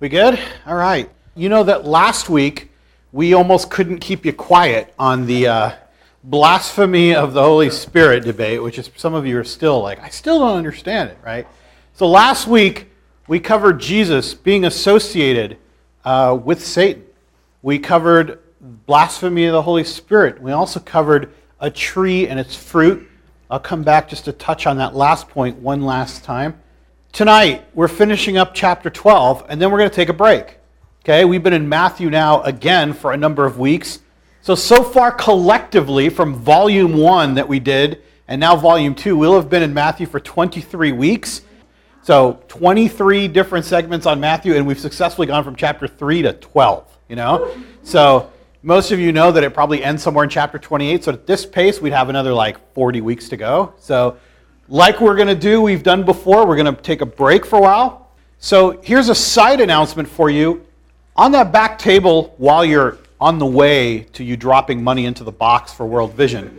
We good? All right. You know that last week we almost couldn't keep you quiet on the uh, blasphemy of the Holy Spirit debate, which is some of you are still like, I still don't understand it, right? So last week we covered Jesus being associated uh, with Satan. We covered blasphemy of the Holy Spirit. We also covered a tree and its fruit. I'll come back just to touch on that last point one last time. Tonight, we're finishing up chapter 12, and then we're going to take a break. Okay, we've been in Matthew now again for a number of weeks. So, so far collectively, from volume one that we did, and now volume two, we'll have been in Matthew for 23 weeks. So, 23 different segments on Matthew, and we've successfully gone from chapter 3 to 12, you know? So, most of you know that it probably ends somewhere in chapter 28. So, at this pace, we'd have another like 40 weeks to go. So, like we're going to do, we've done before, we're going to take a break for a while. So here's a side announcement for you. On that back table, while you're on the way to you dropping money into the box for World Vision,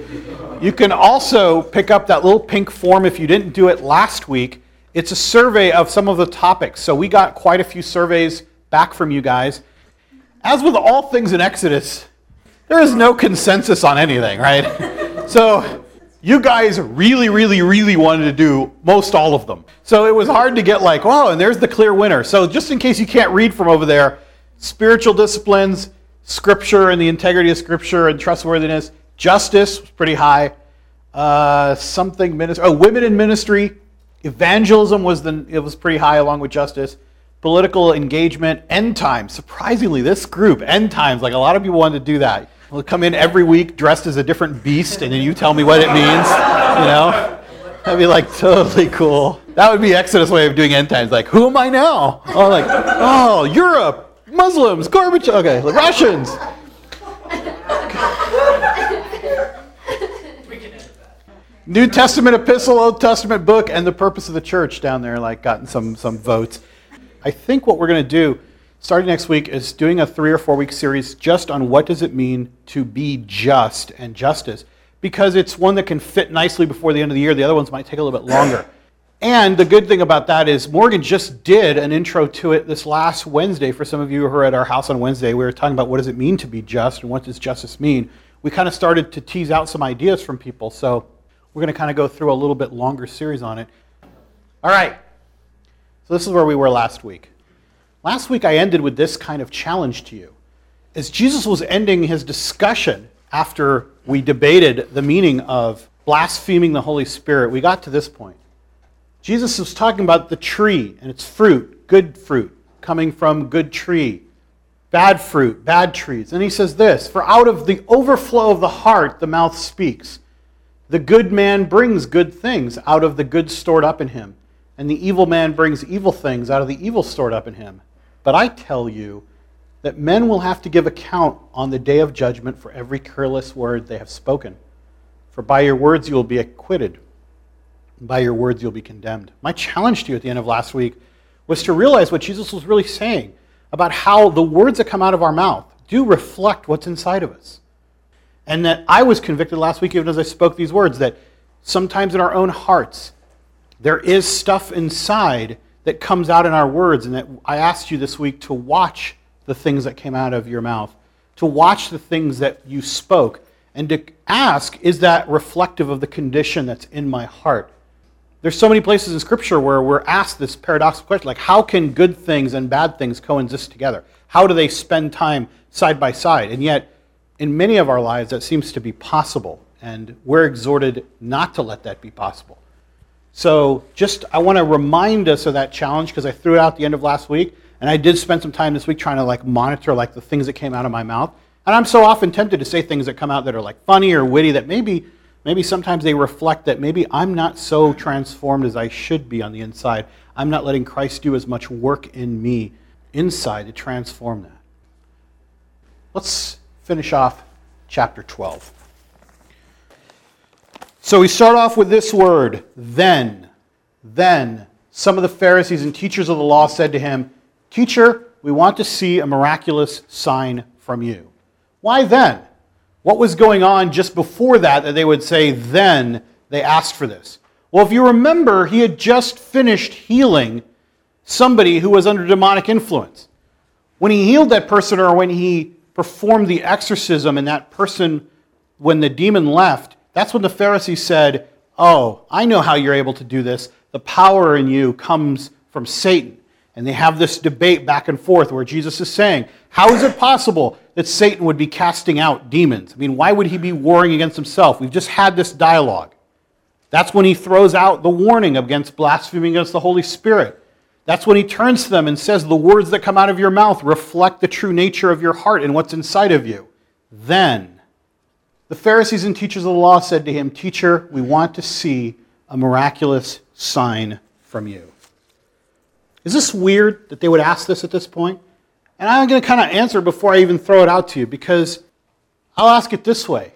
you can also pick up that little pink form if you didn't do it last week. It's a survey of some of the topics. So we got quite a few surveys back from you guys. As with all things in Exodus, there is no consensus on anything, right? so you guys really, really, really wanted to do most all of them. So it was hard to get like, oh, and there's the clear winner. So just in case you can't read from over there, spiritual disciplines, scripture and the integrity of scripture and trustworthiness, justice was pretty high. Uh, something ministry, oh, women in ministry, evangelism was the it was pretty high along with justice. Political engagement, end times. Surprisingly, this group, end times, like a lot of people wanted to do that. We'll come in every week dressed as a different beast, and then you tell me what it means. You know, that'd be like totally cool. That would be Exodus' way of doing end times. Like, who am I now? Oh, like, oh, Europe, Muslims, garbage. Okay, the Russians. New Testament epistle, Old Testament book, and the purpose of the church down there, like, gotten some some votes. I think what we're going to do starting next week is doing a three or four week series just on what does it mean to be just and justice because it's one that can fit nicely before the end of the year. The other ones might take a little bit longer. And the good thing about that is morgan just did an intro to it this last wednesday. For some of you who are at our house on wednesday we were talking about what does it mean to be just and what does justice mean. We kind of started to tease out some ideas from people so we're going to kind of go through a little bit longer series on it. All right. So this is where we were last week Last week I ended with this kind of challenge to you. As Jesus was ending his discussion after we debated the meaning of blaspheming the Holy Spirit, we got to this point. Jesus was talking about the tree and its fruit, good fruit, coming from good tree, bad fruit, bad trees. And he says this For out of the overflow of the heart, the mouth speaks. The good man brings good things out of the good stored up in him, and the evil man brings evil things out of the evil stored up in him. But I tell you that men will have to give account on the day of judgment for every careless word they have spoken. For by your words you will be acquitted, by your words you'll be condemned. My challenge to you at the end of last week was to realize what Jesus was really saying about how the words that come out of our mouth do reflect what's inside of us. And that I was convicted last week, even as I spoke these words, that sometimes in our own hearts, there is stuff inside that comes out in our words, and that I asked you this week to watch the things that came out of your mouth, to watch the things that you spoke, and to ask, is that reflective of the condition that's in my heart? There's so many places in Scripture where we're asked this paradoxical question, like how can good things and bad things coexist together? How do they spend time side by side? And yet, in many of our lives, that seems to be possible, and we're exhorted not to let that be possible. So just I want to remind us of that challenge because I threw it out the end of last week, and I did spend some time this week trying to like monitor like the things that came out of my mouth. And I'm so often tempted to say things that come out that are like funny or witty that maybe maybe sometimes they reflect that maybe I'm not so transformed as I should be on the inside. I'm not letting Christ do as much work in me inside to transform that. Let's finish off chapter 12. So we start off with this word, then. Then some of the Pharisees and teachers of the law said to him, Teacher, we want to see a miraculous sign from you. Why then? What was going on just before that that they would say, then they asked for this? Well, if you remember, he had just finished healing somebody who was under demonic influence. When he healed that person or when he performed the exorcism and that person, when the demon left, that's when the Pharisees said, Oh, I know how you're able to do this. The power in you comes from Satan. And they have this debate back and forth where Jesus is saying, How is it possible that Satan would be casting out demons? I mean, why would he be warring against himself? We've just had this dialogue. That's when he throws out the warning against blaspheming against the Holy Spirit. That's when he turns to them and says, The words that come out of your mouth reflect the true nature of your heart and what's inside of you. Then, the Pharisees and teachers of the law said to him, Teacher, we want to see a miraculous sign from you. Is this weird that they would ask this at this point? And I'm going to kind of answer before I even throw it out to you because I'll ask it this way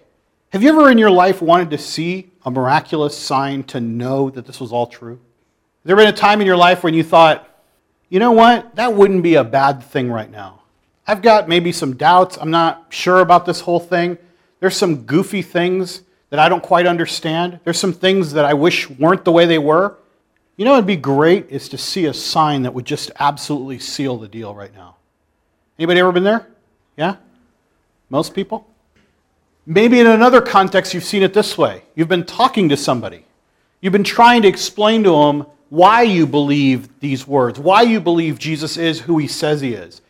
Have you ever in your life wanted to see a miraculous sign to know that this was all true? Has there been a time in your life when you thought, you know what, that wouldn't be a bad thing right now? I've got maybe some doubts. I'm not sure about this whole thing. There's some goofy things that I don't quite understand. There's some things that I wish weren't the way they were. You know, it'd be great is to see a sign that would just absolutely seal the deal right now. Anybody ever been there? Yeah? Most people? Maybe in another context, you've seen it this way. You've been talking to somebody. You've been trying to explain to them why you believe these words, why you believe Jesus is who he says he is.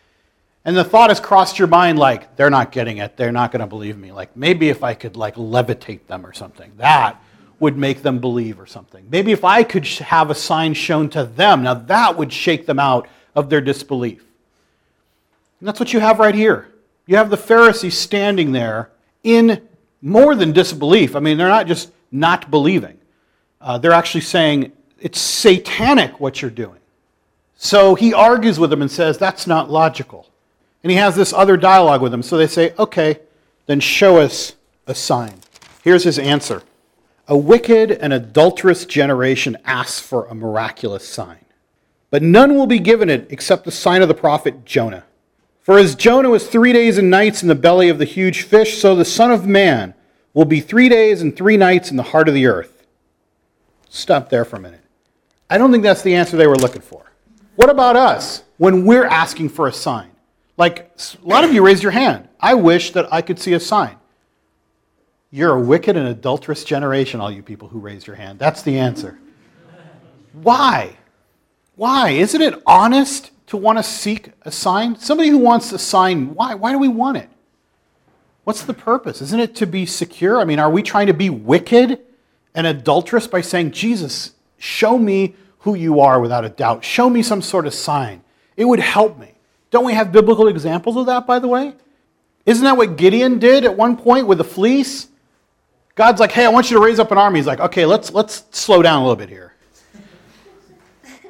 And the thought has crossed your mind like, they're not getting it. They're not going to believe me. Like, maybe if I could, like, levitate them or something. That would make them believe or something. Maybe if I could have a sign shown to them, now that would shake them out of their disbelief. And that's what you have right here. You have the Pharisees standing there in more than disbelief. I mean, they're not just not believing, uh, they're actually saying, it's satanic what you're doing. So he argues with them and says, that's not logical. And he has this other dialogue with them. So they say, okay, then show us a sign. Here's his answer. A wicked and adulterous generation asks for a miraculous sign, but none will be given it except the sign of the prophet Jonah. For as Jonah was three days and nights in the belly of the huge fish, so the Son of Man will be three days and three nights in the heart of the earth. Stop there for a minute. I don't think that's the answer they were looking for. What about us when we're asking for a sign? Like a lot of you raised your hand. I wish that I could see a sign. You're a wicked and adulterous generation, all you people who raised your hand. That's the answer. Why? Why? Isn't it honest to want to seek a sign? Somebody who wants a sign, why? Why do we want it? What's the purpose? Isn't it to be secure? I mean, are we trying to be wicked and adulterous by saying, Jesus, show me who you are without a doubt? Show me some sort of sign. It would help me. Don't we have biblical examples of that, by the way? Isn't that what Gideon did at one point with the fleece? God's like, hey, I want you to raise up an army. He's like, okay, let's, let's slow down a little bit here.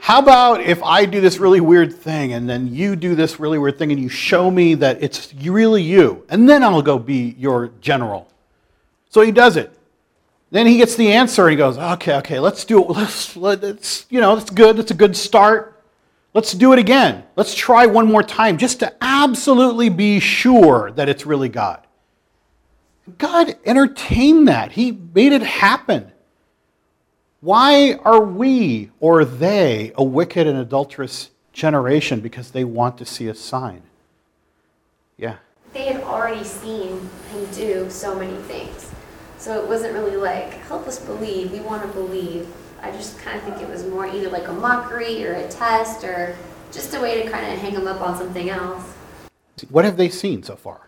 How about if I do this really weird thing and then you do this really weird thing and you show me that it's really you, and then I'll go be your general. So he does it. Then he gets the answer and he goes, okay, okay, let's do it. Let's, let's, you know, that's good. That's a good start. Let's do it again. Let's try one more time just to absolutely be sure that it's really God. God entertained that. He made it happen. Why are we or they a wicked and adulterous generation? Because they want to see a sign. Yeah. They had already seen him do so many things. So it wasn't really like, help us believe, we want to believe. I just kind of think it was more either like a mockery or a test or just a way to kind of hang him up on something else. What have they seen so far?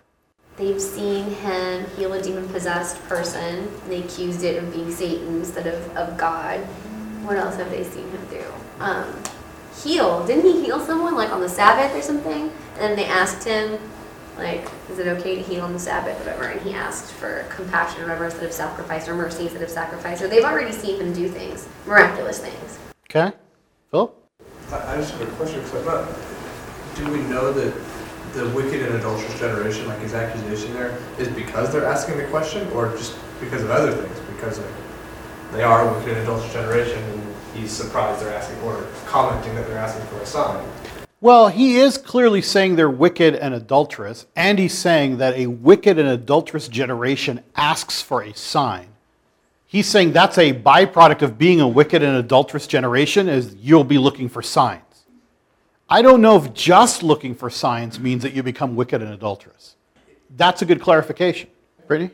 They've seen him heal a demon possessed person. They accused it of being Satan instead of, of God. What else have they seen him do? Um, heal. Didn't he heal someone like on the Sabbath or something? And then they asked him, like, is it okay to heal on the Sabbath or whatever? And he asked for compassion or whatever instead of sacrifice or mercy instead of sacrifice. So they've already seen him do things, miraculous things. Okay. Philip? I just have a question because I'm not. Do we know that the wicked and adulterous generation, like his accusation there, is because they're asking the question, or just because of other things? Because they are a wicked and adulterous generation, and he's surprised they're asking, or commenting that they're asking for a sign. Well, he is clearly saying they're wicked and adulterous, and he's saying that a wicked and adulterous generation asks for a sign. He's saying that's a byproduct of being a wicked and adulterous generation is you'll be looking for signs. I don't know if just looking for signs means that you become wicked and adulterous. That's a good clarification. Brittany?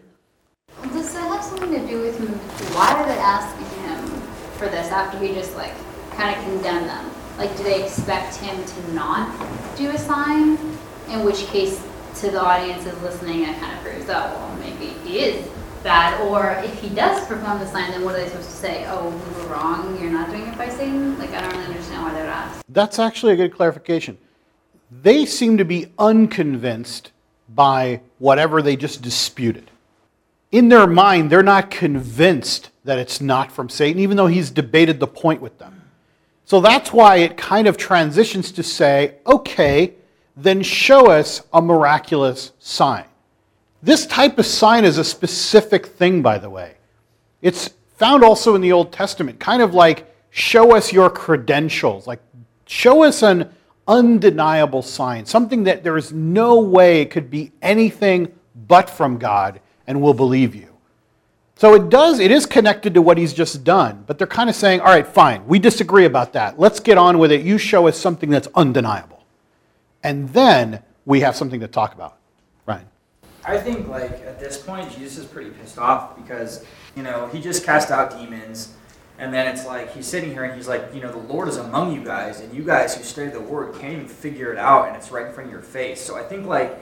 Does that have something to do with? Why are they asking him for this after he just like kind of condemned them? Like, do they expect him to not do a sign? In which case, to the audience is listening, it kind of proves that well, maybe he is bad. Or if he does perform the sign, then what are they supposed to say? Oh, we were wrong. You're not doing it by Satan. Like, I don't really understand why they would ask. That's actually a good clarification. They seem to be unconvinced by whatever they just disputed. In their mind, they're not convinced that it's not from Satan, even though he's debated the point with them. So that's why it kind of transitions to say, okay, then show us a miraculous sign. This type of sign is a specific thing, by the way. It's found also in the Old Testament, kind of like show us your credentials, like show us an undeniable sign, something that there is no way could be anything but from God, and we'll believe you. So it does, it is connected to what he's just done, but they're kind of saying, all right, fine, we disagree about that. Let's get on with it. You show us something that's undeniable. And then we have something to talk about. Ryan. I think like at this point Jesus is pretty pissed off because you know he just cast out demons, and then it's like he's sitting here and he's like you know the Lord is among you guys, and you guys who study the Word can't even figure it out, and it's right in front of your face. So I think like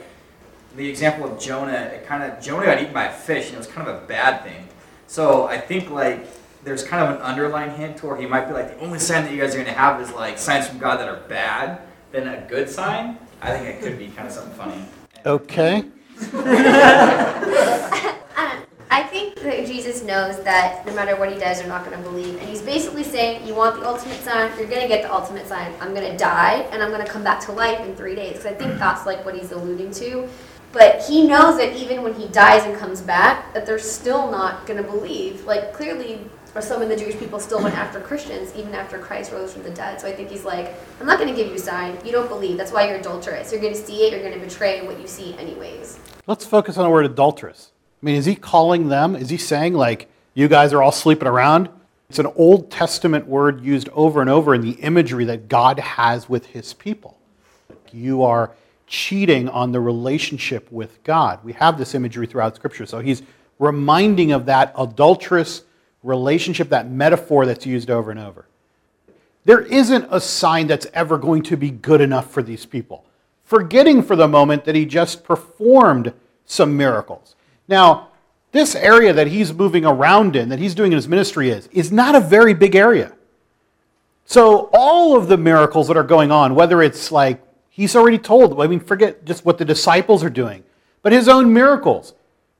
the example of Jonah, it kind of Jonah got eaten by a fish, and it was kind of a bad thing. So I think like there's kind of an underlying hint to where he might be like the only sign that you guys are going to have is like signs from God that are bad, than a good sign. I think it could be kind of something funny. Okay. Um, I think that Jesus knows that no matter what he does, they're not going to believe. And he's basically saying, You want the ultimate sign? You're going to get the ultimate sign. I'm going to die, and I'm going to come back to life in three days. Because I think that's like what he's alluding to. But he knows that even when he dies and comes back, that they're still not going to believe. Like, clearly, or some of the Jewish people still went after Christians even after Christ rose from the dead. So I think he's like, I'm not going to give you a sign. You don't believe. That's why you're adulterous. You're going to see it. You're going to betray what you see, anyways. Let's focus on the word adulterous. I mean, is he calling them? Is he saying, like, you guys are all sleeping around? It's an Old Testament word used over and over in the imagery that God has with his people. You are cheating on the relationship with God. We have this imagery throughout Scripture. So he's reminding of that adulterous relationship, that metaphor that's used over and over. There isn't a sign that's ever going to be good enough for these people. Forgetting for the moment that he just performed some miracles. Now, this area that he's moving around in, that he's doing in his ministry is, is not a very big area. So all of the miracles that are going on, whether it's like he's already told, I mean, forget just what the disciples are doing, but his own miracles,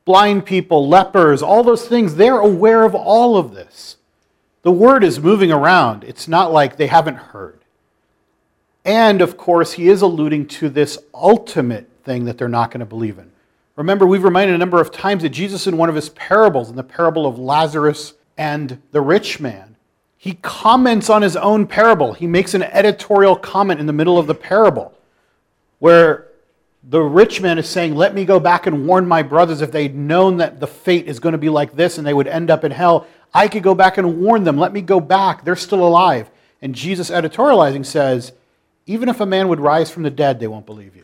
blind people, lepers, all those things, they're aware of all of this. The word is moving around. It's not like they haven't heard. And of course, he is alluding to this ultimate thing that they're not going to believe in. Remember, we've reminded a number of times that Jesus, in one of his parables, in the parable of Lazarus and the rich man, he comments on his own parable. He makes an editorial comment in the middle of the parable where the rich man is saying, Let me go back and warn my brothers if they'd known that the fate is going to be like this and they would end up in hell. I could go back and warn them. Let me go back. They're still alive. And Jesus, editorializing, says, Even if a man would rise from the dead, they won't believe you.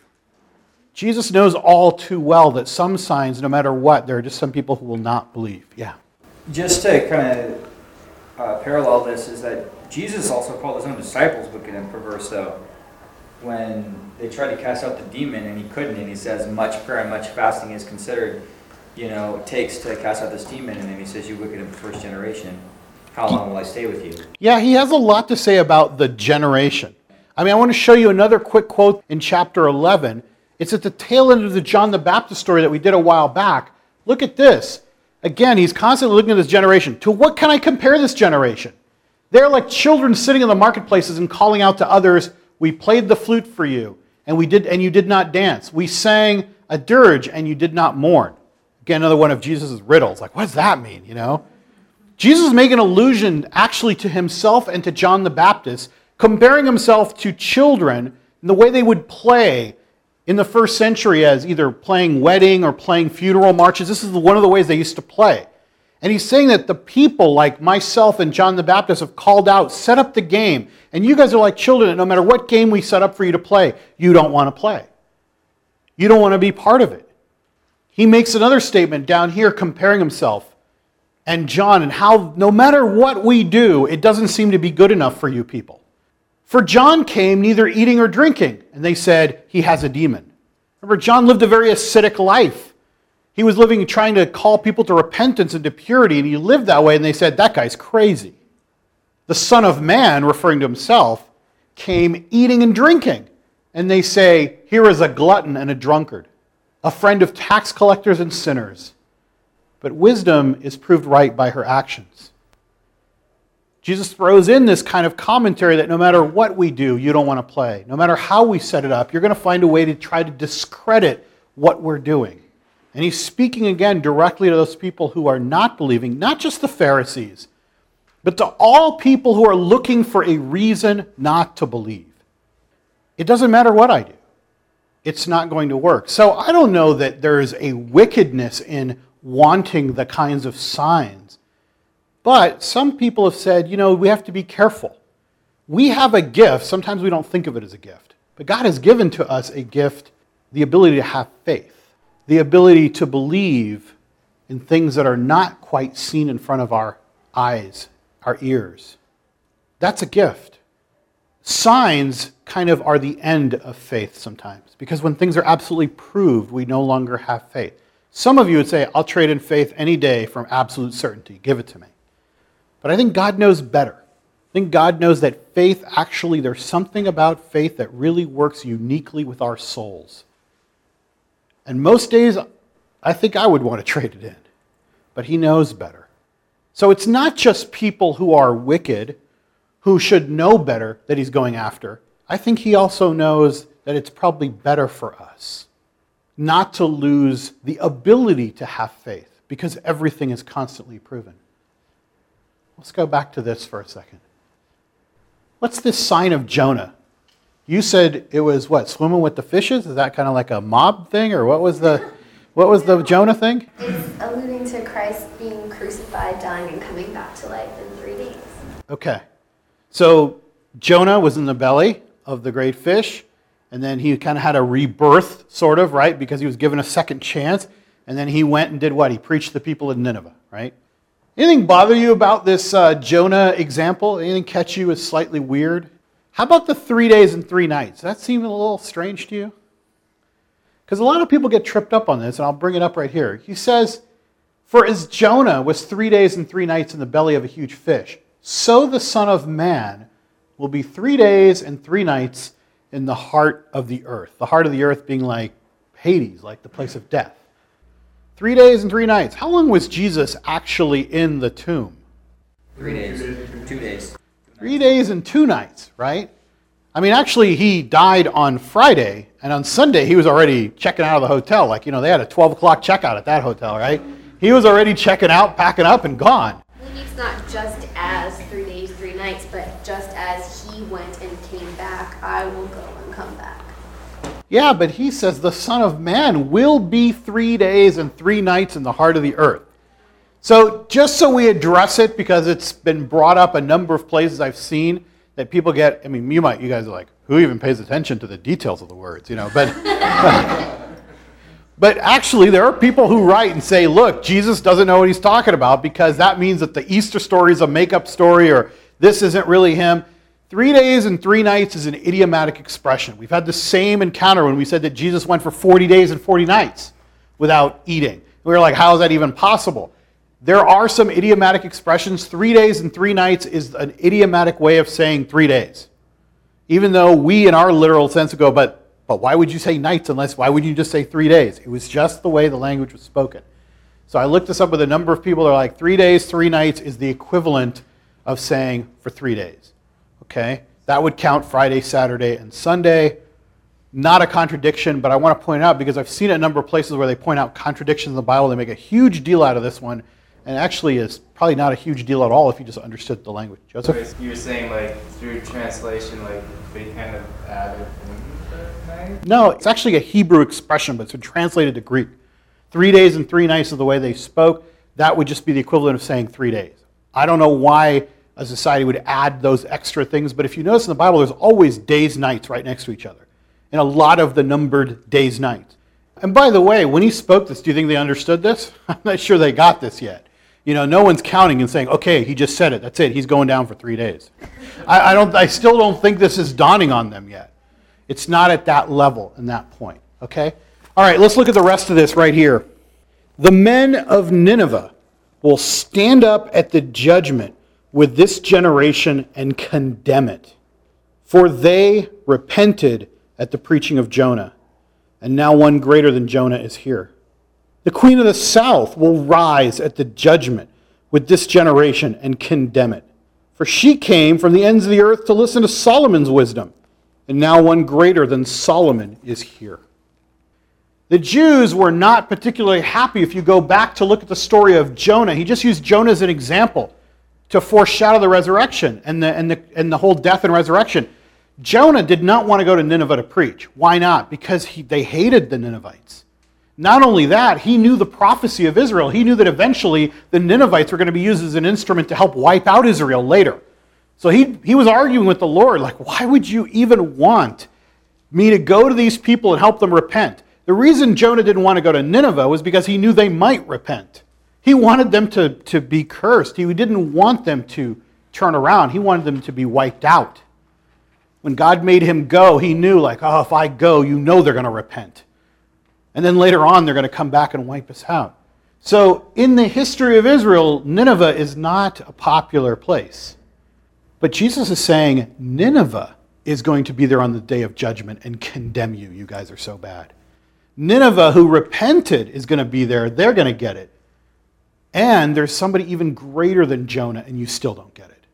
Jesus knows all too well that some signs, no matter what, there are just some people who will not believe. Yeah. Just to kind of uh, parallel this is that Jesus also called his own disciples wicked and perverse, though, when they tried to cast out the demon and he couldn't, and he says, much prayer and much fasting is considered, you know, it takes to cast out this demon, and then he says, you wicked and perverse generation, how long will I stay with you? Yeah, he has a lot to say about the generation. I mean, I want to show you another quick quote in chapter 11 it's at the tail end of the John the Baptist story that we did a while back. Look at this. Again, he's constantly looking at this generation. To what can I compare this generation? They're like children sitting in the marketplaces and calling out to others, "We played the flute for you, and we did and you did not dance. We sang a dirge and you did not mourn." Again, another one of Jesus' riddles. Like, what does that mean, you know? Jesus is making allusion actually to himself and to John the Baptist, comparing himself to children and the way they would play in the first century as either playing wedding or playing funeral marches. This is one of the ways they used to play. And he's saying that the people like myself and John the Baptist have called out, set up the game. And you guys are like children, no matter what game we set up for you to play, you don't want to play. You don't want to be part of it. He makes another statement down here comparing himself and John and how no matter what we do, it doesn't seem to be good enough for you people. For John came neither eating or drinking, and they said he has a demon. Remember, John lived a very ascetic life. He was living trying to call people to repentance and to purity, and he lived that way, and they said, That guy's crazy. The Son of Man, referring to himself, came eating and drinking. And they say, Here is a glutton and a drunkard, a friend of tax collectors and sinners. But wisdom is proved right by her actions. Jesus throws in this kind of commentary that no matter what we do, you don't want to play. No matter how we set it up, you're going to find a way to try to discredit what we're doing. And he's speaking again directly to those people who are not believing, not just the Pharisees, but to all people who are looking for a reason not to believe. It doesn't matter what I do, it's not going to work. So I don't know that there's a wickedness in wanting the kinds of signs but some people have said, you know, we have to be careful. We have a gift. Sometimes we don't think of it as a gift. But God has given to us a gift the ability to have faith, the ability to believe in things that are not quite seen in front of our eyes, our ears. That's a gift. Signs kind of are the end of faith sometimes because when things are absolutely proved, we no longer have faith. Some of you would say, I'll trade in faith any day from absolute certainty. Give it to me. But I think God knows better. I think God knows that faith actually, there's something about faith that really works uniquely with our souls. And most days, I think I would want to trade it in. But He knows better. So it's not just people who are wicked who should know better that He's going after. I think He also knows that it's probably better for us not to lose the ability to have faith because everything is constantly proven. Let's go back to this for a second. What's this sign of Jonah? You said it was what, swimming with the fishes? Is that kind of like a mob thing, or what was the what was the Jonah thing? It's alluding to Christ being crucified, dying, and coming back to life in three days. Okay. So Jonah was in the belly of the great fish, and then he kind of had a rebirth, sort of, right? Because he was given a second chance. And then he went and did what? He preached to the people in Nineveh, right? Anything bother you about this uh, Jonah example? Anything catch you as slightly weird? How about the three days and three nights? Does that seem a little strange to you? Because a lot of people get tripped up on this, and I'll bring it up right here. He says, For as Jonah was three days and three nights in the belly of a huge fish, so the Son of Man will be three days and three nights in the heart of the earth. The heart of the earth being like Hades, like the place of death. Three days and three nights. How long was Jesus actually in the tomb? Three days. Two days. Three days and two nights, right? I mean, actually, he died on Friday, and on Sunday, he was already checking out of the hotel. Like, you know, they had a 12 o'clock checkout at that hotel, right? He was already checking out, packing up, and gone. it's not just as three days, three nights, but just as he went and came back, I will go and come back. Yeah, but he says the Son of Man will be three days and three nights in the heart of the earth. So, just so we address it, because it's been brought up a number of places I've seen that people get, I mean, you might, you guys are like, who even pays attention to the details of the words, you know? But, but actually, there are people who write and say, look, Jesus doesn't know what he's talking about because that means that the Easter story is a make up story or this isn't really him. Three days and three nights is an idiomatic expression. We've had the same encounter when we said that Jesus went for 40 days and 40 nights without eating. We were like, how is that even possible? There are some idiomatic expressions. Three days and three nights is an idiomatic way of saying three days. Even though we, in our literal sense, go, but, but why would you say nights unless, why would you just say three days? It was just the way the language was spoken. So I looked this up with a number of people They're like, three days, three nights is the equivalent of saying for three days. Okay? That would count Friday, Saturday, and Sunday. Not a contradiction, but I want to point out because I've seen a number of places where they point out contradictions in the Bible. They make a huge deal out of this one, and actually is probably not a huge deal at all if you just understood the language. Joseph? You were saying like through translation, like they kind of added No, it's actually a Hebrew expression, but it's been translated to Greek. Three days and three nights is the way they spoke. that would just be the equivalent of saying three days. I don't know why a society would add those extra things, but if you notice in the Bible, there's always days, nights right next to each other. And a lot of the numbered days, nights. And by the way, when he spoke this, do you think they understood this? I'm not sure they got this yet. You know, no one's counting and saying, okay, he just said it. That's it. He's going down for three days. I, I, don't, I still don't think this is dawning on them yet. It's not at that level and that point. Okay? All right, let's look at the rest of this right here. The men of Nineveh will stand up at the judgment with this generation and condemn it. For they repented at the preaching of Jonah, and now one greater than Jonah is here. The queen of the south will rise at the judgment with this generation and condemn it. For she came from the ends of the earth to listen to Solomon's wisdom, and now one greater than Solomon is here. The Jews were not particularly happy if you go back to look at the story of Jonah. He just used Jonah as an example to foreshadow the resurrection and the, and the, and the whole death and resurrection. Jonah did not want to go to Nineveh to preach. Why not? Because he, they hated the Ninevites. Not only that, he knew the prophecy of Israel. He knew that eventually the Ninevites were going to be used as an instrument to help wipe out Israel later. So he, he was arguing with the Lord, like, why would you even want me to go to these people and help them repent? The reason Jonah didn't want to go to Nineveh was because he knew they might repent. He wanted them to, to be cursed. He didn't want them to turn around. He wanted them to be wiped out. When God made him go, he knew, like, oh, if I go, you know they're going to repent. And then later on, they're going to come back and wipe us out. So, in the history of Israel, Nineveh is not a popular place. But Jesus is saying Nineveh is going to be there on the day of judgment and condemn you. You guys are so bad. Nineveh, who repented, is going to be there. They're going to get it. And there's somebody even greater than Jonah, and you still don't get it.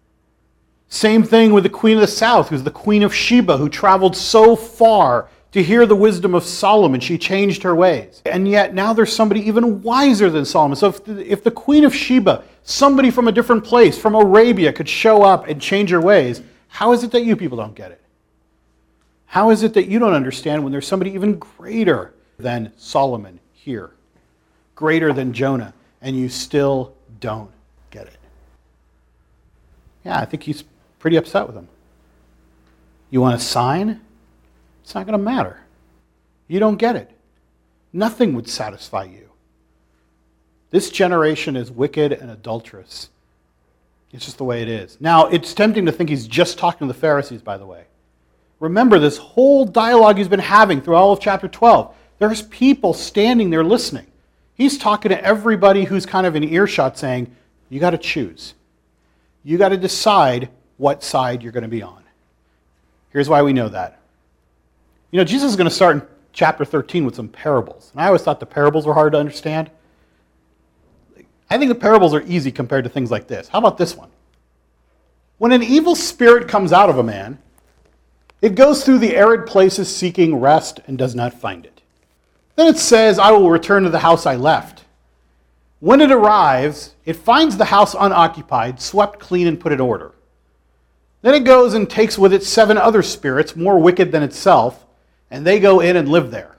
Same thing with the queen of the south, who's the queen of Sheba, who traveled so far to hear the wisdom of Solomon. She changed her ways. And yet now there's somebody even wiser than Solomon. So if the, if the queen of Sheba, somebody from a different place, from Arabia, could show up and change her ways, how is it that you people don't get it? How is it that you don't understand when there's somebody even greater than Solomon here, greater than Jonah? and you still don't get it. Yeah, I think he's pretty upset with him. You want a sign? It's not going to matter. You don't get it. Nothing would satisfy you. This generation is wicked and adulterous. It's just the way it is. Now, it's tempting to think he's just talking to the Pharisees, by the way. Remember this whole dialogue he's been having through all of chapter 12. There's people standing there listening. He's talking to everybody who's kind of in earshot saying, you got to choose. You got to decide what side you're going to be on. Here's why we know that. You know, Jesus is going to start in chapter 13 with some parables. And I always thought the parables were hard to understand. I think the parables are easy compared to things like this. How about this one? When an evil spirit comes out of a man, it goes through the arid places seeking rest and does not find it. Then it says, I will return to the house I left. When it arrives, it finds the house unoccupied, swept clean, and put in order. Then it goes and takes with it seven other spirits, more wicked than itself, and they go in and live there.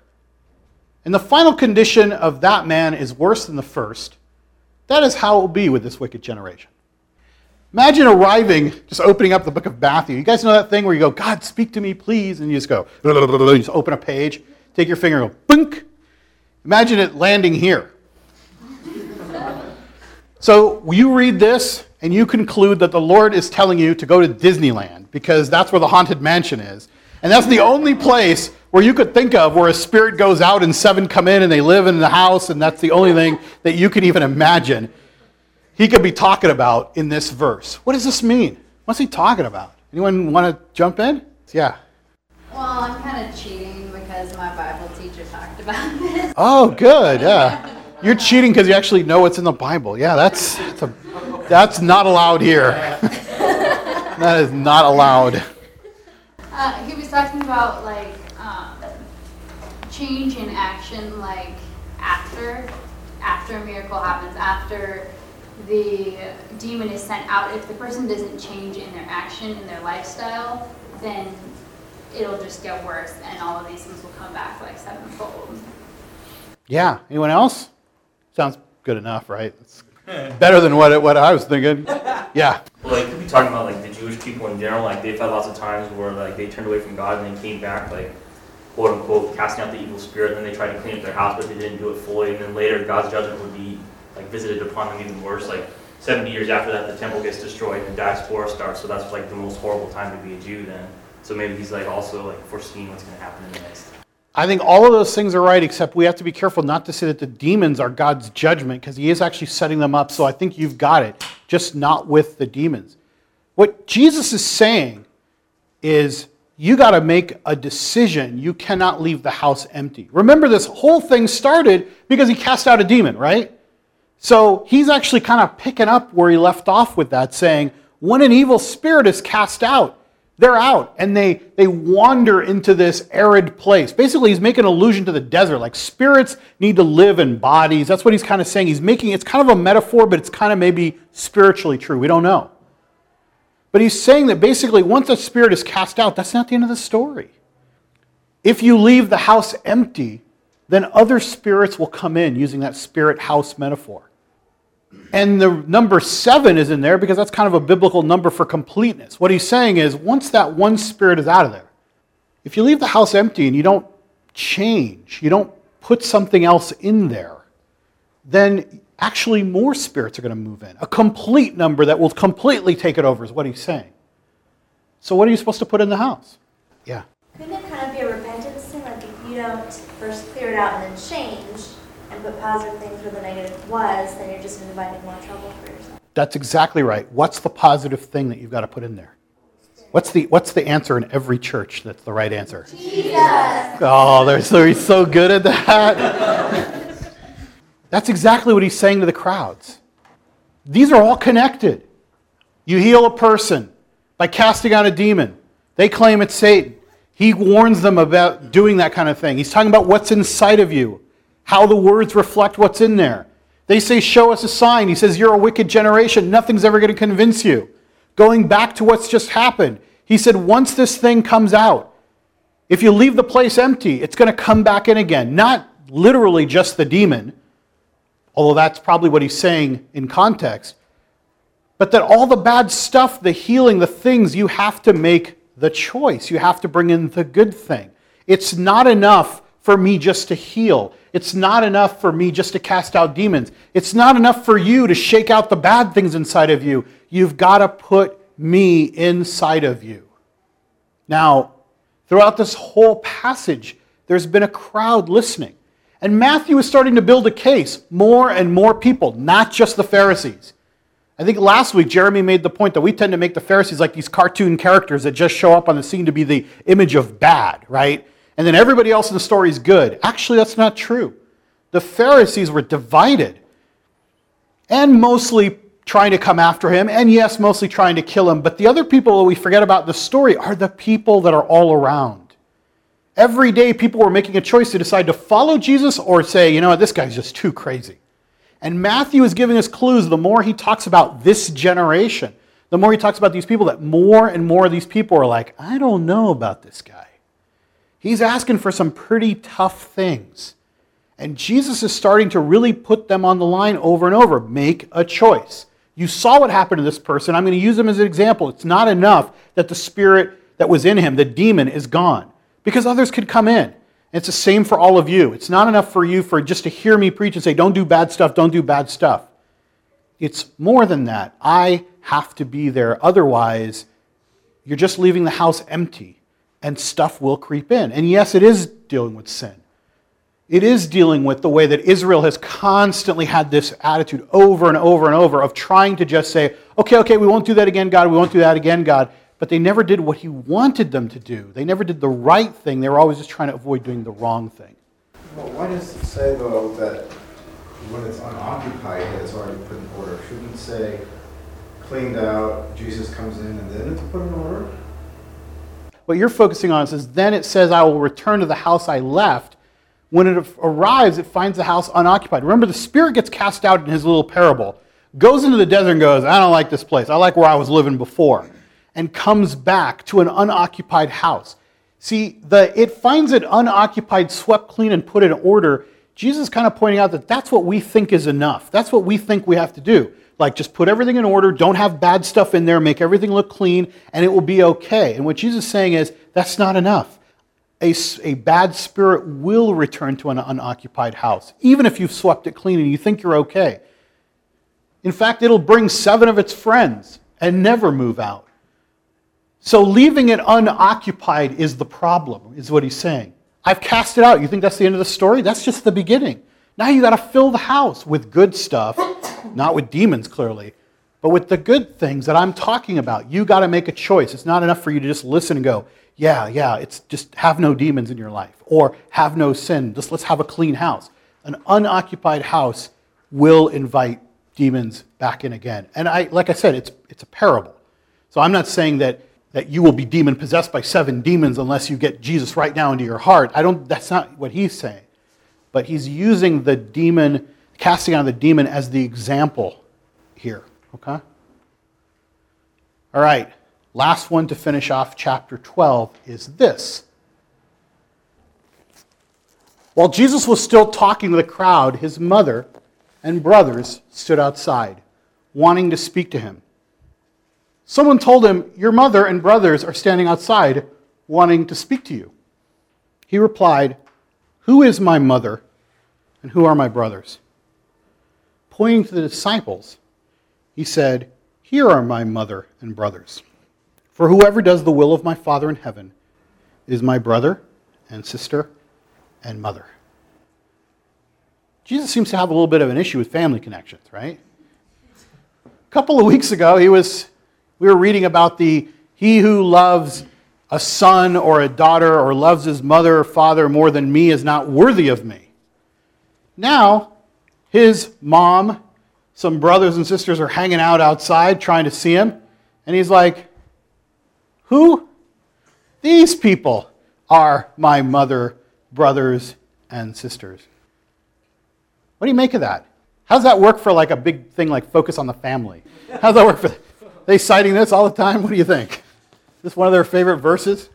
And the final condition of that man is worse than the first. That is how it will be with this wicked generation. Imagine arriving, just opening up the book of Matthew. You guys know that thing where you go, God, speak to me, please, and you just go, you just open a page, take your finger and go, bunk. Imagine it landing here. So you read this and you conclude that the Lord is telling you to go to Disneyland because that's where the haunted mansion is. And that's the only place where you could think of where a spirit goes out and seven come in and they live in the house, and that's the only thing that you can even imagine he could be talking about in this verse. What does this mean? What's he talking about? Anyone want to jump in? Yeah. Well, I'm kind of cheating because my Bible teacher talked about this. Oh, good. Yeah. You're cheating because you actually know what's in the Bible. Yeah, that's that's, a, that's not allowed here. that is not allowed. Uh, he was talking about like um, change in action, like after after a miracle happens, after the demon is sent out. If the person doesn't change in their action, in their lifestyle, then it'll just get worse, and all of these things will come back like sevenfold. Yeah. Anyone else? Sounds good enough, right? It's Better than what, what I was thinking. Yeah. Like, could be talking about like the Jewish people in general. Like they've had lots of times where like they turned away from God and then came back, like quote unquote, casting out the evil spirit. And then they tried to clean up their house, but they didn't do it fully. And then later, God's judgment would be like visited upon them even worse. Like 70 years after that, the temple gets destroyed and the diaspora starts. So that's like the most horrible time to be a Jew then. So maybe he's like also like foreseeing what's going to happen in the next. I think all of those things are right, except we have to be careful not to say that the demons are God's judgment, because He is actually setting them up. So I think you've got it, just not with the demons. What Jesus is saying is you got to make a decision. You cannot leave the house empty. Remember, this whole thing started because He cast out a demon, right? So He's actually kind of picking up where He left off with that, saying, when an evil spirit is cast out, they're out and they, they wander into this arid place. Basically, he's making an allusion to the desert. Like spirits need to live in bodies. That's what he's kind of saying. He's making it's kind of a metaphor, but it's kind of maybe spiritually true. We don't know. But he's saying that basically, once a spirit is cast out, that's not the end of the story. If you leave the house empty, then other spirits will come in using that spirit house metaphor. And the number seven is in there because that's kind of a biblical number for completeness. What he's saying is once that one spirit is out of there, if you leave the house empty and you don't change, you don't put something else in there, then actually more spirits are going to move in. A complete number that will completely take it over is what he's saying. So, what are you supposed to put in the house? Yeah. Couldn't it kind of be a repentance thing? Like if you don't first clear it out and then change and put positive things where the negative was, then you're just inviting more trouble for yourself. That's exactly right. What's the positive thing that you've got to put in there? What's the, what's the answer in every church that's the right answer? Jesus. Oh, they're so, he's so good at that. That's exactly what he's saying to the crowds. These are all connected. You heal a person by casting out a demon. They claim it's Satan. He warns them about doing that kind of thing. He's talking about what's inside of you, how the words reflect what's in there. They say, Show us a sign. He says, You're a wicked generation. Nothing's ever going to convince you. Going back to what's just happened, he said, Once this thing comes out, if you leave the place empty, it's going to come back in again. Not literally just the demon, although that's probably what he's saying in context, but that all the bad stuff, the healing, the things, you have to make the choice. You have to bring in the good thing. It's not enough for me just to heal. It's not enough for me just to cast out demons. It's not enough for you to shake out the bad things inside of you. You've got to put me inside of you. Now, throughout this whole passage, there's been a crowd listening. And Matthew is starting to build a case. More and more people, not just the Pharisees. I think last week Jeremy made the point that we tend to make the Pharisees like these cartoon characters that just show up on the scene to be the image of bad, right? And then everybody else in the story is good. Actually, that's not true. The Pharisees were divided and mostly trying to come after him, and yes, mostly trying to kill him. But the other people we forget about in the story are the people that are all around. Every day, people were making a choice to decide to follow Jesus or say, you know what, this guy's just too crazy. And Matthew is giving us clues the more he talks about this generation, the more he talks about these people, that more and more of these people are like, I don't know about this guy. He's asking for some pretty tough things. And Jesus is starting to really put them on the line over and over. Make a choice. You saw what happened to this person. I'm going to use him as an example. It's not enough that the spirit that was in him, the demon, is gone, because others could come in. It's the same for all of you. It's not enough for you for just to hear me preach and say, don't do bad stuff, don't do bad stuff. It's more than that. I have to be there. Otherwise, you're just leaving the house empty and stuff will creep in. And yes, it is dealing with sin. It is dealing with the way that Israel has constantly had this attitude over and over and over of trying to just say, okay, okay, we won't do that again, God, we won't do that again, God. But they never did what He wanted them to do. They never did the right thing. They were always just trying to avoid doing the wrong thing. Well, why does it say, though, that when it's unoccupied, that it's already put in order? Shouldn't it say cleaned out, Jesus comes in, and then it's put in order? What you're focusing on is then it says, I will return to the house I left. When it arrives, it finds the house unoccupied. Remember, the spirit gets cast out in his little parable, goes into the desert and goes, I don't like this place. I like where I was living before, and comes back to an unoccupied house. See, the, it finds it unoccupied, swept clean, and put in order Jesus kind of pointing out that that's what we think is enough. That's what we think we have to do. Like, just put everything in order, don't have bad stuff in there, make everything look clean, and it will be okay. And what Jesus is saying is that's not enough. A, a bad spirit will return to an unoccupied house, even if you've swept it clean and you think you're okay. In fact, it'll bring seven of its friends and never move out. So leaving it unoccupied is the problem, is what he's saying. I've cast it out. You think that's the end of the story? That's just the beginning. Now you got to fill the house with good stuff, not with demons clearly, but with the good things that I'm talking about. You got to make a choice. It's not enough for you to just listen and go, yeah, yeah, it's just have no demons in your life or have no sin. Just let's have a clean house. An unoccupied house will invite demons back in again. And I, like I said, it's, it's a parable. So I'm not saying that, that you will be demon possessed by seven demons unless you get Jesus right now into your heart. I don't, that's not what he's saying. But he's using the demon, casting out the demon as the example here. Okay? All right. Last one to finish off chapter 12 is this. While Jesus was still talking to the crowd, his mother and brothers stood outside, wanting to speak to him. Someone told him, Your mother and brothers are standing outside, wanting to speak to you. He replied, Who is my mother and who are my brothers? Pointing to the disciples, he said, Here are my mother and brothers. For whoever does the will of my Father in heaven is my brother and sister and mother. Jesus seems to have a little bit of an issue with family connections, right? A couple of weeks ago, he was, we were reading about the he who loves a son or a daughter or loves his mother or father more than me is not worthy of me. Now, his mom, some brothers and sisters are hanging out outside trying to see him, and he's like, who? These people are my mother, brothers, and sisters. What do you make of that? How's that work for like a big thing like focus on the family? How's that work for they citing this all the time? What do you think? Is this one of their favorite verses?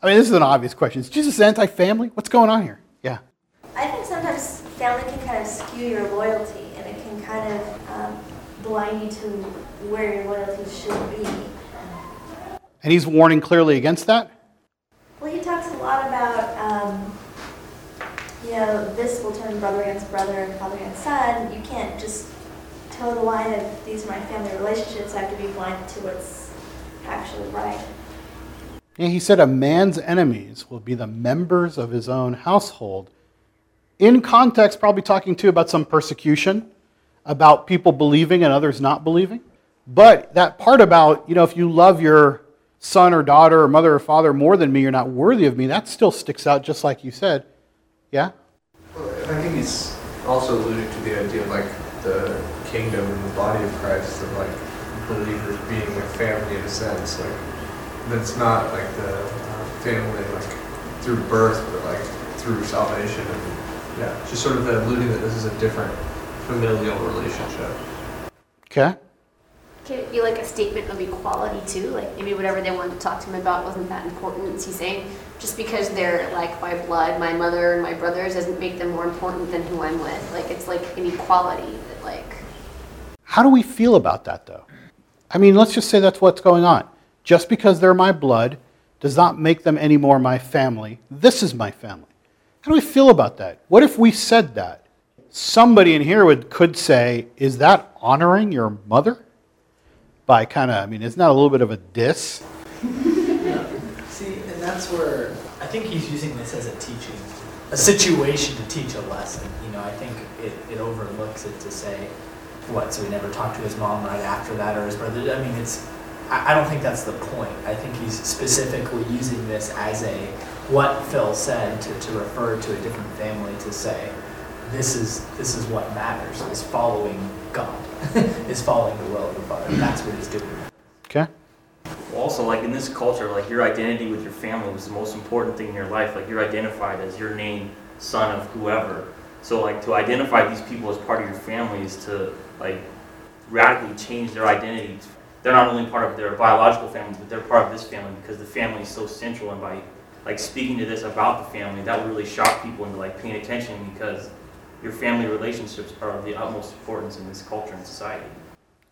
I mean, this is an obvious question. Is Jesus anti-family? What's going on here? Yeah. I think sometimes family can kind of skew your loyalty, and it can kind of um, blind you to where your loyalty should be. And he's warning clearly against that? Well, he talks a lot about, um, you know, this will turn brother against brother and father against son. You can't just toe the line of these are my family relationships. I have to be blind to what's actually right. Yeah, he said a man's enemies will be the members of his own household. In context, probably talking too about some persecution, about people believing and others not believing. But that part about, you know, if you love your son or daughter or mother or father more than me, you're not worthy of me, that still sticks out just like you said. Yeah? Well, I think he's also alluding to the idea of like the kingdom and the body of Christ, of like believers being a family in a sense. Like, that's not like the uh, family like through birth, but like through salvation. And yeah, just sort of alluding that this is a different familial relationship. Okay. Can it be like a statement of equality too? Like maybe whatever they wanted to talk to him about wasn't that important. Is he saying just because they're like by blood, my mother and my brothers doesn't make them more important than who I'm with? Like it's like an equality that like. How do we feel about that though? I mean, let's just say that's what's going on. Just because they're my blood does not make them any more my family. This is my family. How do we feel about that? What if we said that? Somebody in here would, could say, Is that honoring your mother? by kind of, I mean, isn't that a little bit of a diss? See, and that's where I think he's using this as a teaching, a situation to teach a lesson. You know, I think it, it overlooks it to say, what, so he never talked to his mom right after that or his brother. I mean, it's, I, I don't think that's the point. I think he's specifically using this as a, what Phil said, to, to refer to a different family to say, this is, this is what matters, is following God, is following the will of the Father. That's what he's doing. Okay. Also, like in this culture, like your identity with your family was the most important thing in your life. Like you're identified as your name, son of whoever. So, like to identify these people as part of your family is to like radically change their identity. They're not only part of their biological family, but they're part of this family because the family is so central. And by like speaking to this about the family, that would really shock people into like paying attention because your family relationships are of the utmost importance in this culture and society.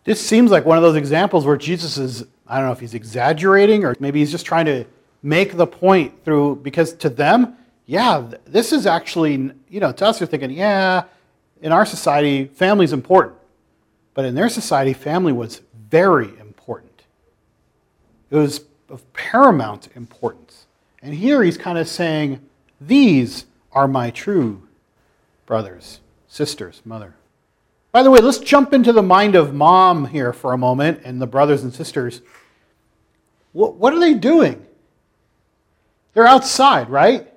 This seems like one of those examples where Jesus is, I don't know if he's exaggerating or maybe he's just trying to make the point through, because to them, yeah, this is actually, you know, to us, you're thinking, yeah, in our society, family's important. But in their society, family was very important. It was of paramount importance. And here he's kind of saying, these are my true brothers, sisters, mother. By the way, let's jump into the mind of mom here for a moment and the brothers and sisters. What, what are they doing? They're outside, right?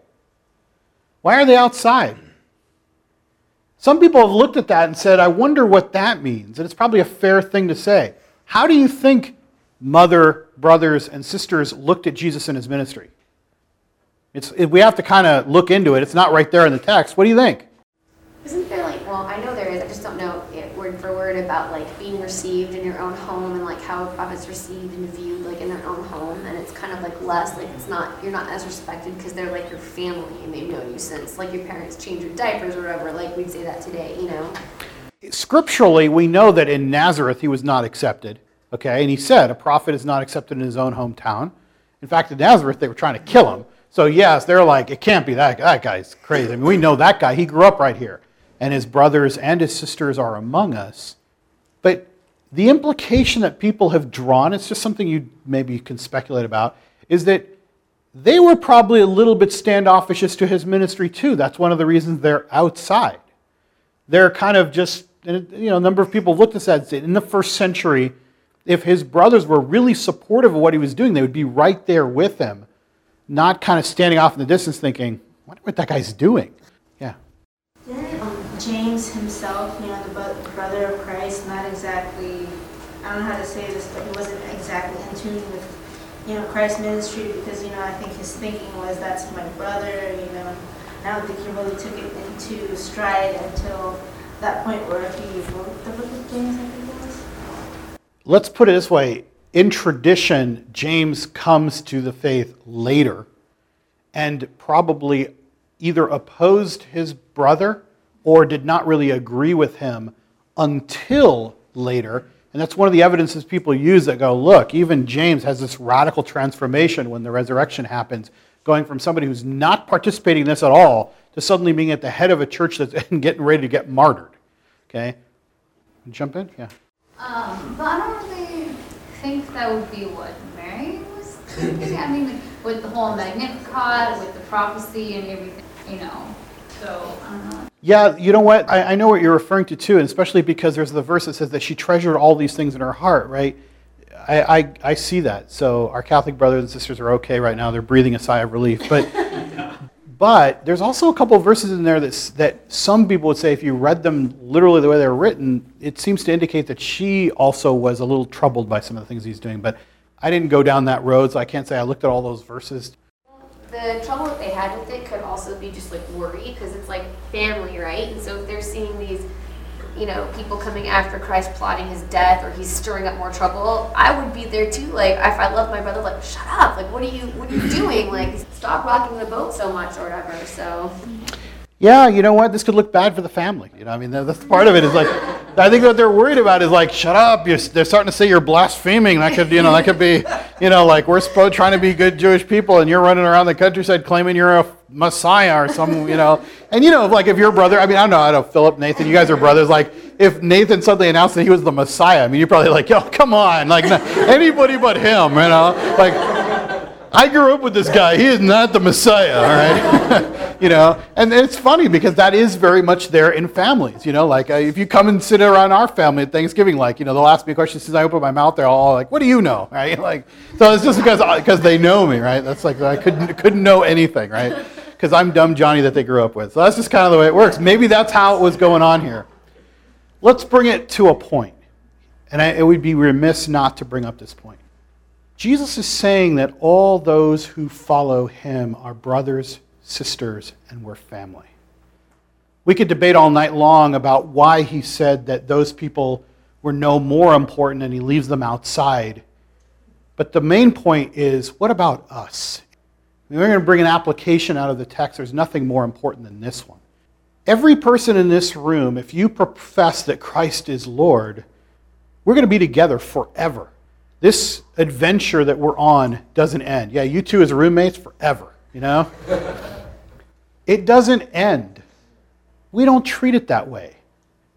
Why are they outside? Some people have looked at that and said, I wonder what that means. And it's probably a fair thing to say. How do you think mother, brothers, and sisters looked at Jesus in his ministry? It's, we have to kind of look into it. It's not right there in the text. What do you think? Isn't there like, well, I know there is, I just don't know it word for word about like being received in your own home and like how a prophet's received and viewed like in their own home. And it's kind of like less, like it's not, you're not as respected because they're like your family and they've known you since like your parents change your diapers or whatever. Like we'd say that today, you know? Scripturally, we know that in Nazareth he was not accepted. Okay, and he said a prophet is not accepted in his own hometown. In fact, in Nazareth, they were trying to kill him. So, yes, they're like, it can't be that, that guy's crazy. I mean, we know that guy. He grew up right here and his brothers and his sisters are among us. But the implication that people have drawn, it's just something you maybe can speculate about, is that they were probably a little bit standoffish as to his ministry too. That's one of the reasons they're outside. They're kind of just, you know, a number of people looked at that and said, in the first century, if his brothers were really supportive of what he was doing, they would be right there with him, not kind of standing off in the distance thinking, I wonder what that guy's doing. Yeah. Didn't um, James himself, you know, the brother of Christ, not exactly, I don't know how to say this, but he wasn't exactly in tune with, you know, Christ's ministry because, you know, I think his thinking was, that's my brother, you know. I don't think he really took it into stride until that point where he wrote the book of James, I think it was. Let's put it this way. In tradition, James comes to the faith later and probably either opposed his brother or did not really agree with him until later. And that's one of the evidences people use that go, look, even James has this radical transformation when the resurrection happens, going from somebody who's not participating in this at all to suddenly being at the head of a church that's getting ready to get martyred. Okay? Jump in? Yeah. Um, but I don't really think that would be what Mary was thinking. I mean, with the whole Magnificat, with the prophecy and everything, you know. So, I don't know. Yeah, you know what? I, I, know what you're referring to too, and especially because there's the verse that says that she treasured all these things in her heart, right? I, I, I see that. So our Catholic brothers and sisters are okay right now. They're breathing a sigh of relief. But, but there's also a couple verses in there that, that some people would say, if you read them literally the way they're written, it seems to indicate that she also was a little troubled by some of the things he's doing. But I didn't go down that road, so I can't say I looked at all those verses the trouble that they had with it could also be just like worry because it's like family, right? And so if they're seeing these, you know, people coming after Christ plotting his death or he's stirring up more trouble, I would be there too. Like if I love my brother, like shut up, like what are you, what are you doing? Like stop rocking the boat so much or whatever. So. Yeah, you know what? This could look bad for the family. You know, I mean, that's part of it. Is like, I think what they're worried about is like, shut up. You're, they're starting to say you're blaspheming. That could, you know, that could be, you know, like we're supposed trying to be good Jewish people, and you're running around the countryside claiming you're a Messiah or some, you know. And you know, like if your brother, I mean, I don't know, I don't, know, Philip, Nathan, you guys are brothers. Like, if Nathan suddenly announced that he was the Messiah, I mean, you're probably like, yo, come on, like anybody but him, you know, like. I grew up with this guy. He is not the Messiah, all right? you know, and it's funny because that is very much there in families. You know, like uh, if you come and sit around our family at Thanksgiving, like you know, they'll ask me a question since I open my mouth. They're all like, "What do you know?" Right? Like, so it's just because because they know me, right? That's like I couldn't couldn't know anything, right? Because I'm dumb Johnny that they grew up with. So that's just kind of the way it works. Maybe that's how it was going on here. Let's bring it to a point, and I, it would be remiss not to bring up this point. Jesus is saying that all those who follow him are brothers, sisters, and we're family. We could debate all night long about why he said that those people were no more important and he leaves them outside. But the main point is what about us? we're going to bring an application out of the text. There's nothing more important than this one. Every person in this room, if you profess that Christ is Lord, we're going to be together forever. This adventure that we're on doesn't end. Yeah, you two as roommates forever, you know? it doesn't end. We don't treat it that way.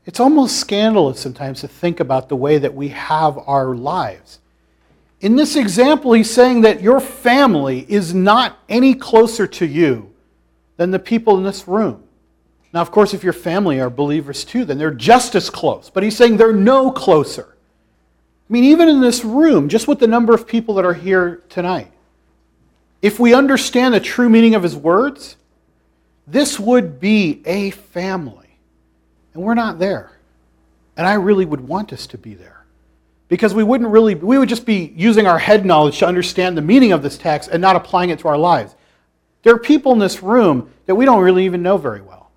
It's almost scandalous sometimes to think about the way that we have our lives. In this example, he's saying that your family is not any closer to you than the people in this room. Now, of course, if your family are believers too, then they're just as close. But he's saying they're no closer. I mean, even in this room, just with the number of people that are here tonight, if we understand the true meaning of his words, this would be a family. And we're not there. And I really would want us to be there. Because we wouldn't really, we would just be using our head knowledge to understand the meaning of this text and not applying it to our lives. There are people in this room that we don't really even know very well.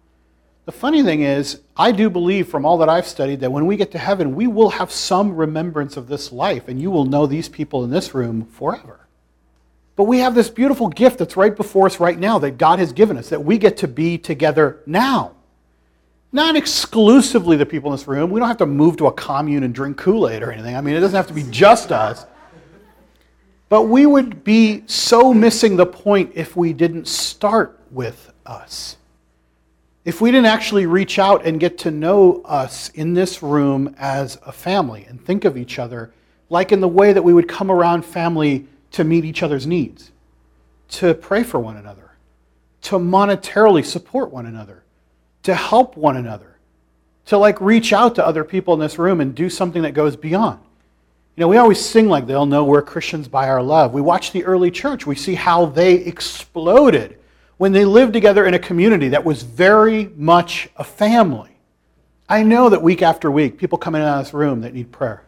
The funny thing is, I do believe from all that I've studied that when we get to heaven, we will have some remembrance of this life, and you will know these people in this room forever. But we have this beautiful gift that's right before us right now that God has given us, that we get to be together now. Not exclusively the people in this room. We don't have to move to a commune and drink Kool Aid or anything. I mean, it doesn't have to be just us. But we would be so missing the point if we didn't start with us. If we didn't actually reach out and get to know us in this room as a family and think of each other like in the way that we would come around family to meet each other's needs, to pray for one another, to monetarily support one another, to help one another, to like reach out to other people in this room and do something that goes beyond. You know, we always sing like they'll know we're Christians by our love. We watch the early church, we see how they exploded when they lived together in a community that was very much a family. I know that week after week, people come in out of this room that need prayer.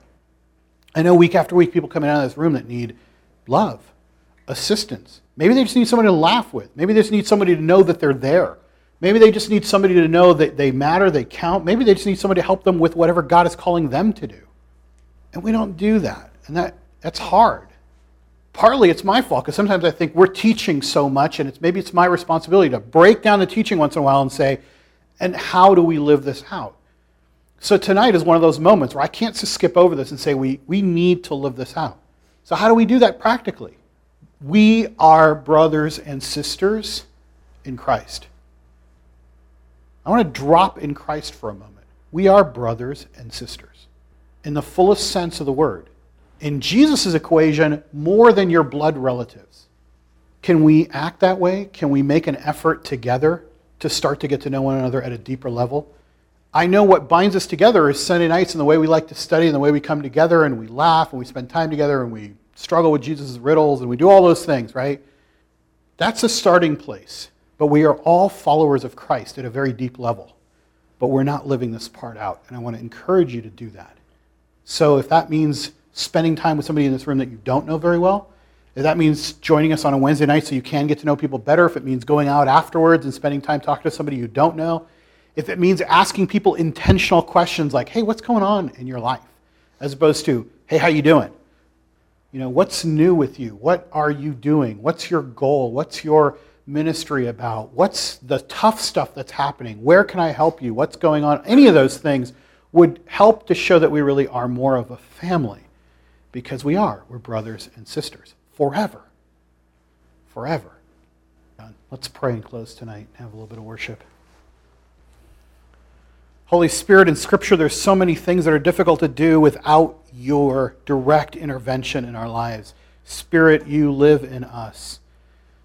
I know week after week, people come in out of this room that need love, assistance. Maybe they just need somebody to laugh with. Maybe they just need somebody to know that they're there. Maybe they just need somebody to know that they matter, they count. Maybe they just need somebody to help them with whatever God is calling them to do. And we don't do that. And that, that's hard partly it's my fault because sometimes I think we're teaching so much, and it's maybe it's my responsibility to break down the teaching once in a while and say, and how do we live this out? So tonight is one of those moments where I can't just skip over this and say we, we need to live this out. So how do we do that practically? We are brothers and sisters in Christ. I want to drop in Christ for a moment. We are brothers and sisters in the fullest sense of the word in Jesus' equation, more than your blood relatives. Can we act that way? Can we make an effort together to start to get to know one another at a deeper level? I know what binds us together is Sunday nights and the way we like to study and the way we come together and we laugh and we spend time together and we struggle with Jesus' riddles and we do all those things, right? That's a starting place. But we are all followers of Christ at a very deep level. But we're not living this part out. And I want to encourage you to do that. So if that means spending time with somebody in this room that you don't know very well. If that means joining us on a Wednesday night so you can get to know people better, if it means going out afterwards and spending time talking to somebody you don't know, if it means asking people intentional questions like, hey, what's going on in your life? As opposed to, hey, how you doing? You know, what's new with you? What are you doing? What's your goal? What's your ministry about? What's the tough stuff that's happening? Where can I help you? What's going on? Any of those things would help to show that we really are more of a family because we are. We're brothers and sisters forever. Forever. Let's pray and close tonight and have a little bit of worship. Holy Spirit, in Scripture, there's so many things that are difficult to do without your direct intervention in our lives. Spirit, you live in us.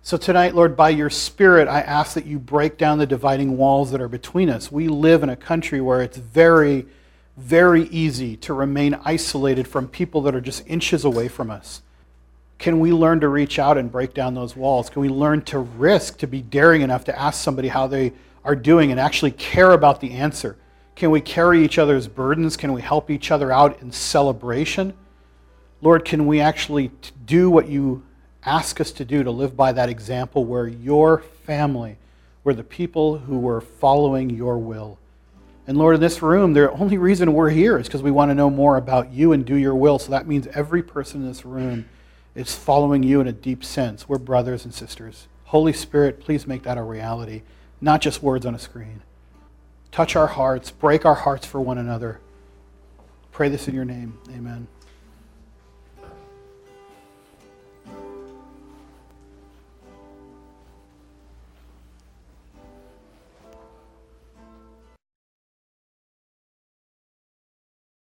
So tonight, Lord, by your Spirit, I ask that you break down the dividing walls that are between us. We live in a country where it's very very easy to remain isolated from people that are just inches away from us. Can we learn to reach out and break down those walls? Can we learn to risk, to be daring enough to ask somebody how they are doing and actually care about the answer? Can we carry each other's burdens? Can we help each other out in celebration? Lord, can we actually do what you ask us to do to live by that example where your family were the people who were following your will? And Lord, in this room, the only reason we're here is because we want to know more about you and do your will. So that means every person in this room is following you in a deep sense. We're brothers and sisters. Holy Spirit, please make that a reality, not just words on a screen. Touch our hearts, break our hearts for one another. Pray this in your name. Amen.